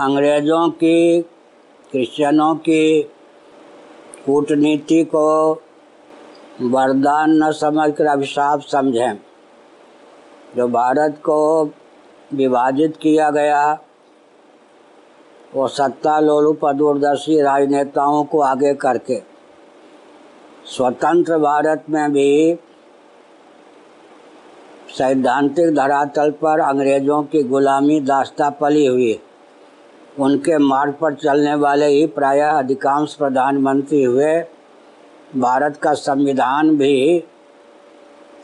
अंग्रेज़ों की, क्रिश्चियनों की कूटनीति को वरदान न समझकर अभिशाप समझें। जो भारत को विभाजित किया गया, वो सत्ता लोलुप दूरदर्शी राजनेताओं को आगे करके, स्वतंत्र भारत में भी सैद्धांतिक धरातल पर अंग्रेज़ों की गुलामी दास्ता पली हुई। उनके मार्ग पर चलने वाले ही प्रायः अधिकांश प्रधानमंत्री हुए। भारत का संविधान भी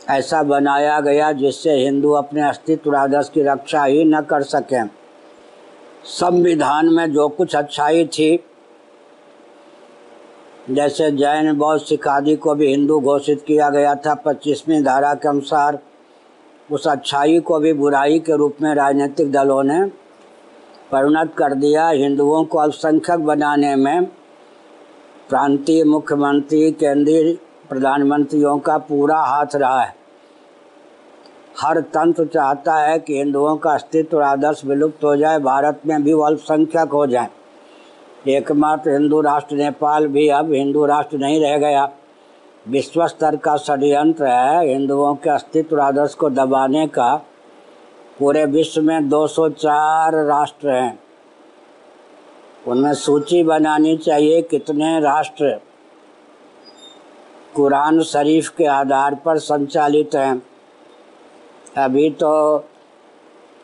ऐसा बनाया गया जिससे हिंदू अपने अस्तित्व आदर्श की रक्षा ही न कर सकें। संविधान में जो कुछ अच्छाई थी, जैसे जैन, बौद्ध, सिख आदि को भी हिंदू घोषित किया गया था पच्चीसवीं धारा के अनुसार, उस अच्छाई को भी बुराई के रूप में राजनीतिक दलों ने परिणत कर दिया हिंदुओं को अल्पसंख्यक बनाने में। प्रांतीय मुख्यमंत्री, केंद्रीय प्रधानमंत्रियों का पूरा हाथ रहा है। हर तंत्र चाहता है कि हिंदुओं का अस्तित्व और आदर्श विलुप्त हो जाए, भारत में भी वो अल्पसंख्यक हो जाए। एकमात्र हिंदू राष्ट्र नेपाल भी अब हिंदू राष्ट्र नहीं रह गया। विश्व स्तर का षड्यंत्र है हिंदुओं के अस्तित्व आदर्श को दबाने का। पूरे विश्व में 204 राष्ट्र हैं। उनमें सूची बनानी चाहिए कितने राष्ट्र? कुरान शरीफ के आधार पर संचालित हैं। अभी तो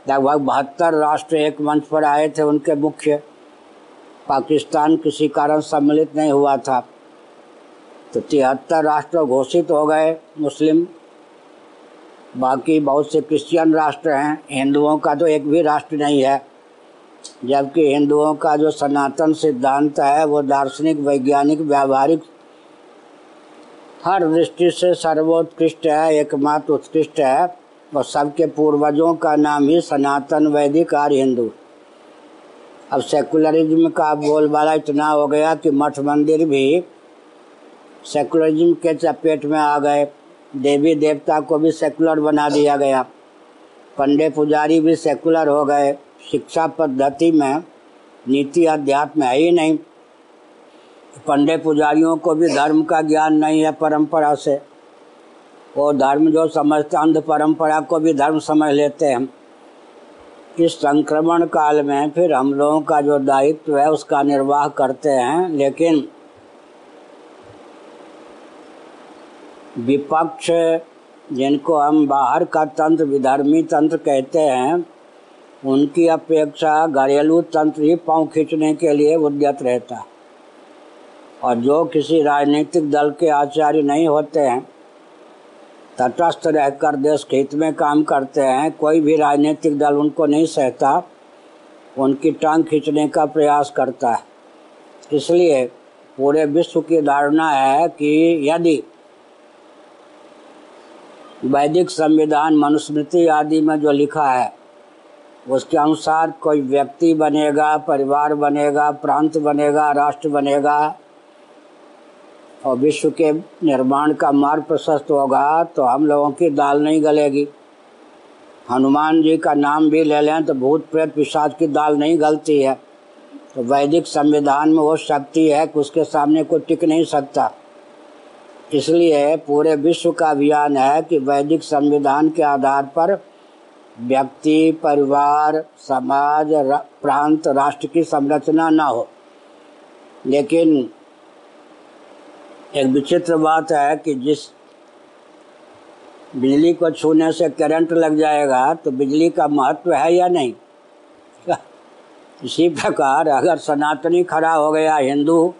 लगभग बहत्तर राष्ट्र एक मंच पर आए थे उनके मुख्य। पाकिस्तान किसी कारण सम्मिलित नहीं हुआ था। तो तिहत्तर राष्ट्र घोषित हो गए, मुस्लिम बाकी बहुत से क्रिश्चियन राष्ट्र हैं। हिंदुओं का तो एक भी राष्ट्र नहीं है। जबकि हिंदुओं का जो सनातन सिद्धांत है, वो दार्शनिक, वैज्ञानिक, व्यावहारिक, हर दृष्टि से सर्वोत्कृष्ट है, एकमात्र उत्कृष्ट है और सबके पूर्वजों का नाम ही सनातन, वैदिक आर्य हिंदू। अब सेकुलरिज्म का बोलबाला इतना हो गया कि मठ मंदिर भी सेकुलरिज्म के चपेट में आ गए। देवी देवता को भी सेकुलर बना दिया गया। पंडे पुजारी भी सेकुलर हो गए। शिक्षा पद्धति में, नीति अध्यात्म है ही नहीं। पंडे पुजारियों को भी धर्म का ज्ञान नहीं है परंपरा से। वो धर्म जो समझते अंध परंपरा को भी धर्म समझ लेते हैं। इस संक्रमण काल में फिर हम लोगों का जो दायित्व है, उसका निर्वाह करते हैं। लेकिन विपक्ष जिनको हम बाहर का तंत्र, विधर्मी तंत्र कहते हैं, उनकी अपेक्षा घरेलू तंत्र ही पाँव खींचने के लिए उद्यत रहता है। और जो किसी राजनीतिक दल के आचार्य नहीं होते हैं, तटस्थ रहकर देश के हित में काम करते हैं, कोई भी राजनीतिक दल उनको नहीं सहता, उनकी टांग खींचने का प्रयास करता है। इसलिए पूरे विश्व की धारणा है कि यदि वैदिक संविधान, मनुस्मृति आदि में जो लिखा है, उसके अनुसार कोई व्यक्ति बनेगा, परिवार बनेगा, प्रांत बनेगा, राष्ट्र बनेगा, और विश्व के निर्माण का मार्ग प्रशस्त होगा तो हम लोगों की दाल नहीं गलेगी। हनुमान जी का नाम भी ले लें तो भूत प्रेत पिशाच की दाल नहीं गलती है। तो वैदिक संविधान में वो शक्ति है कि उसके सामने कोई टिक नहीं सकता। इसलिए पूरे विश्व का अभियान है कि वैदिक संविधान के आधार पर व्यक्ति परिवार समाज रा, प्रांत राष्ट्र की संरचना ना हो। लेकिन एक विचित्र बात है कि जिस बिजली को छूने से करंट लग जाएगा तो बिजली का महत्व है या नहीं? इसी प्रकार अगर सनातनी खड़ा हो गया हिंदू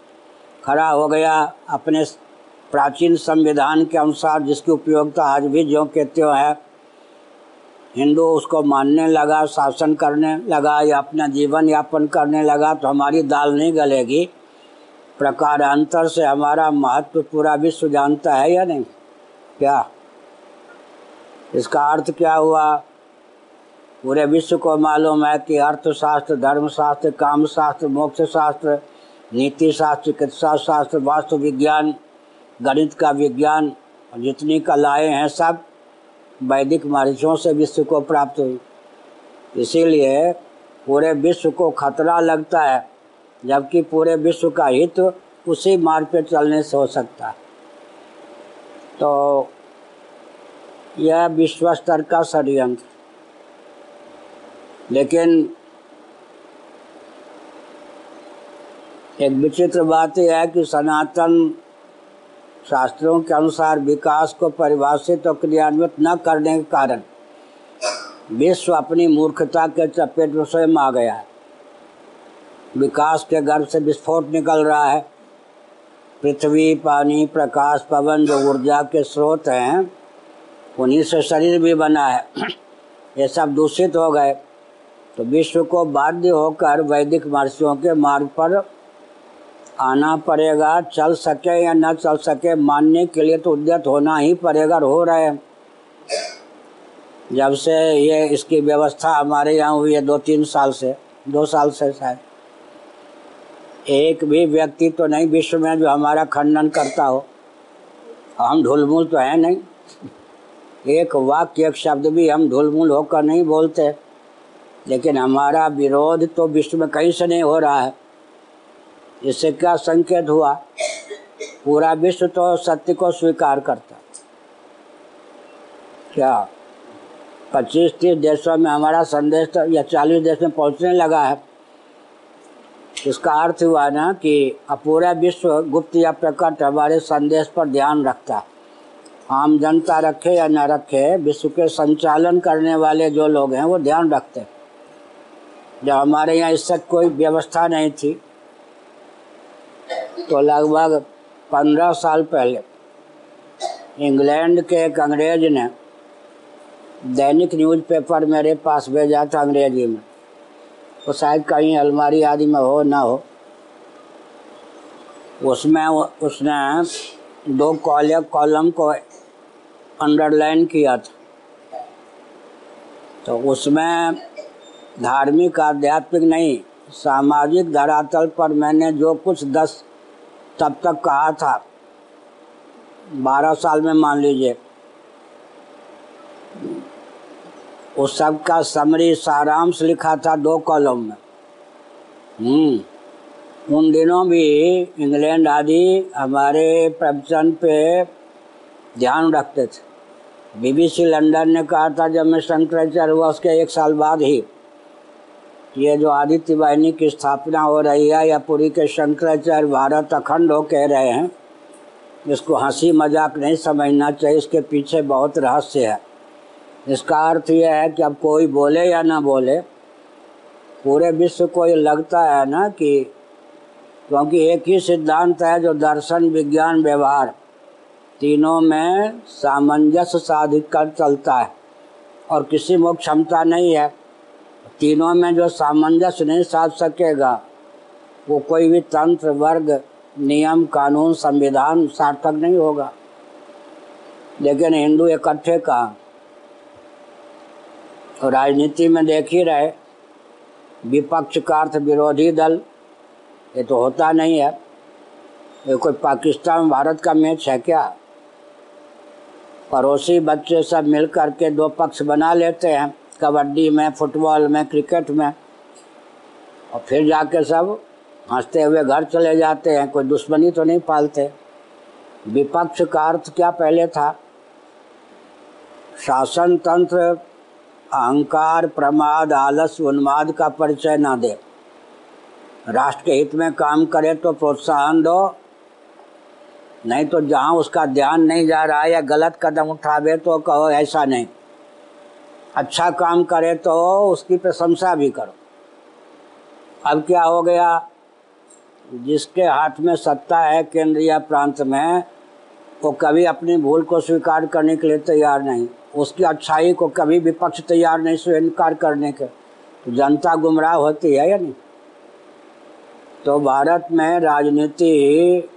खड़ा हो गया अपने प्राचीन संविधान के अनुसार जिसकी उपयोगिता आज भी ज्यों के त्यों है, हिंदू उसको मानने लगा, शासन करने लगा या अपना जीवन यापन करने लगा तो हमारी दाल नहीं गलेगी। प्रकारांतर से हमारा महत्व पूरा विश्व जानता है या नहीं? क्या? इसका अर्थ क्या हुआ? पूरे विश्व को मालूम है कि अर्थशास्त्र, धर्मशास्त्र, कामशास्त्र मोक्ष शास्त्र नीति शास्त्र चिकित्सा शास्त्र वास्तु विज्ञान गणित का विज्ञान जितनी कलाएँ हैं सब वैदिक महर्षियों से विश्व को प्राप्त हुई। इसीलिए पूरे विश्व को खतरा लगता है, जबकि पूरे विश्व का हित तो उसी मार्ग पर चलने से हो सकता है। तो यह विश्व स्तर का षडयंत्र। लेकिन एक विचित्र बात यह है कि सनातन शास्त्रों के अनुसार विकास को परिभाषित और क्रियान्वित न करने के कारण विश्व अपनी मूर्खता के चपेट में स्वयं आ गया है। विकास के गर्भ से विस्फोट निकल रहा है। पृथ्वी, पानी, प्रकाश, पवन जो ऊर्जा के स्रोत हैं, उन्हीं से शरीर भी बना है। ये सब दूषित हो गए। तो विश्व को बाध्य होकर वैदिक महर्षियों के मार्ग पर आना पड़ेगा, चल सके या न चल सके, मानने के लिए तो उद्यत होना ही पड़ेगा हो रहे जब से ये इसकी व्यवस्था हमारे यहाँ हुई है दो तीन साल से, दो साल से शायद। एक भी व्यक्ति तो नहीं विश्व में जो हमारा खंडन करता हो। हम ढुलमुल तो है नहीं। एक वाक्य, एक शब्द भी हम ढुलमुल होकर नहीं बोलते। लेकिन हमारा विरोध तो विश्व में कहीं से नहीं हो रहा है। इससे क्या संकेत हुआ? पूरा विश्व तो सत्य को स्वीकार करता। क्या पच्चीस तीस देशों में हमारा संदेश तो या चालीस देश में पहुँचने लगा है? इसका अर्थ हुआ ना कि अब पूरा विश्व गुप्त या प्रकट हमारे संदेश पर ध्यान रखता है। आम जनता रखे या न रखे, विश्व के संचालन करने वाले जो लोग हैं, वो ध्यान रखते हैं। जब हमारे यहाँ इससे कोई व्यवस्था नहीं थी तो लगभग पंद्रह साल पहले इंग्लैंड के एक अंग्रेज़ ने दैनिक न्यूज़पेपर मेरे पास भेजा था अंग्रेज़ी में। वो तो शायद कहीं अलमारी आदि में हो, ना हो। उसमें उसने दो कॉल, कॉलम को अंडरलाइन किया था। तो उसमें धार्मिक, आध्यात्मिक नहीं, सामाजिक धरातल पर मैंने जो कुछ दस तब तक कहा था। बारह साल में मान लीजिए। उस सब का समरी सारांश लिखा था दो कॉलम में। हम्म। उन दिनों भी इंग्लैंड आदि हमारे प्रवचन पे ध्यान रखते थे। बीबीसी लंदन ने कहा था, जब मैं शंकराचार्य हुआ, उसके एक साल बाद ही ये जो आदित्य वाहिनी की स्थापना हो रही है, या पूरी के शंकराचार्य भारत अखंड हो कह रहे हैं, इसको हँसी मज़ाक नहीं समझना चाहिए, इसके पीछे बहुत रहस्य है। इसका अर्थ यह है कि अब कोई बोले या ना बोले, पूरे विश्व को ये लगता है ना कि क्योंकि एक ही सिद्धांत है जो दर्शन, विज्ञान, व्यवहार, तीनों में सामंजस्य साधित कर चलता है, और किसी में क्षमता नहीं है। तीनों में जो सामंजस्य नहीं साध सकेगा, वो कोई भी तंत्र, वर्ग, नियम, कानून, संविधान सार्थक नहीं होगा। लेकिन हिंदू इकट्ठे कहा तो राजनीति में देख ही रहे विपक्ष का अर्थ विरोधी दल, ये तो होता नहीं है। ये कोई पाकिस्तान, भारत का मैच है क्या? पड़ोसी बच्चे सब मिल कर के दो पक्ष बना लेते हैं। कबड्डी में, फुटबॉल में, क्रिकेट में। और फिर जाके सब हँसते हुए घर चले जाते हैं, कोई दुश्मनी तो नहीं पालते। विपक्ष का अर्थ क्या पहले था? शासन तंत्र, अहंकार, प्रमाद, आलस, उन्माद का परिचय ना दे। राष्ट्र के हित में काम करे तो प्रोत्साहन दो, नहीं तो जहाँ उसका ध्यान नहीं जा रहा है या गलत कदम उठावे तो कहो ऐसा नहीं। अच्छा काम करे तो उसकी प्रशंसा भी करो। अब क्या हो गया? जिसके हाथ में सत्ता है केंद्र या प्रांत में, वो कभी अपनी भूल को स्वीकार करने के लिए तैयार नहीं। उसकी अच्छाई को कभी विपक्ष तैयार नहीं स्वीकार करने के। तो जनता गुमराह होती है या नहीं? तो भारत में राजनीति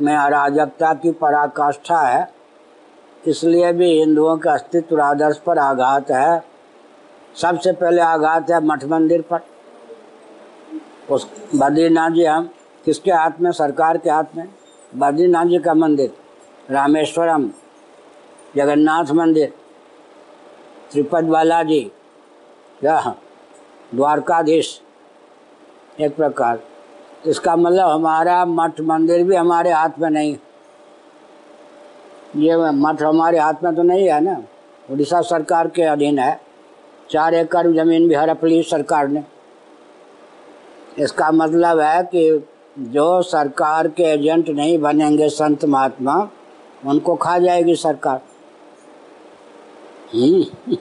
में अराजकता की पराकाष्ठा है। इसलिए भी हिंदुओं के अस्तित्व आदर्श पर आघात है। सबसे पहले आघात है मठ मंदिर पर। उस बद्रीनाथ जी, हम किसके हाथ में? सरकार के हाथ में। बद्रीनाथ जी का मंदिर, रामेश्वरम, जगन्नाथ मंदिर, त्रिपद बालाजी क्या द्वारकाधीश, एक प्रकार। इसका मतलब हमारा मठ मंदिर भी हमारे हाथ में नहीं ये मठ हमारे हाथ में तो नहीं है ना। उड़ीसा सरकार के अधीन है। चार एकड़ ज़मीन भी हड़प ली सरकार ने। इसका मतलब है कि जो सरकार के एजेंट नहीं बनेंगे संत महात्मा, उनको खा जाएगी सरकार। हम्म।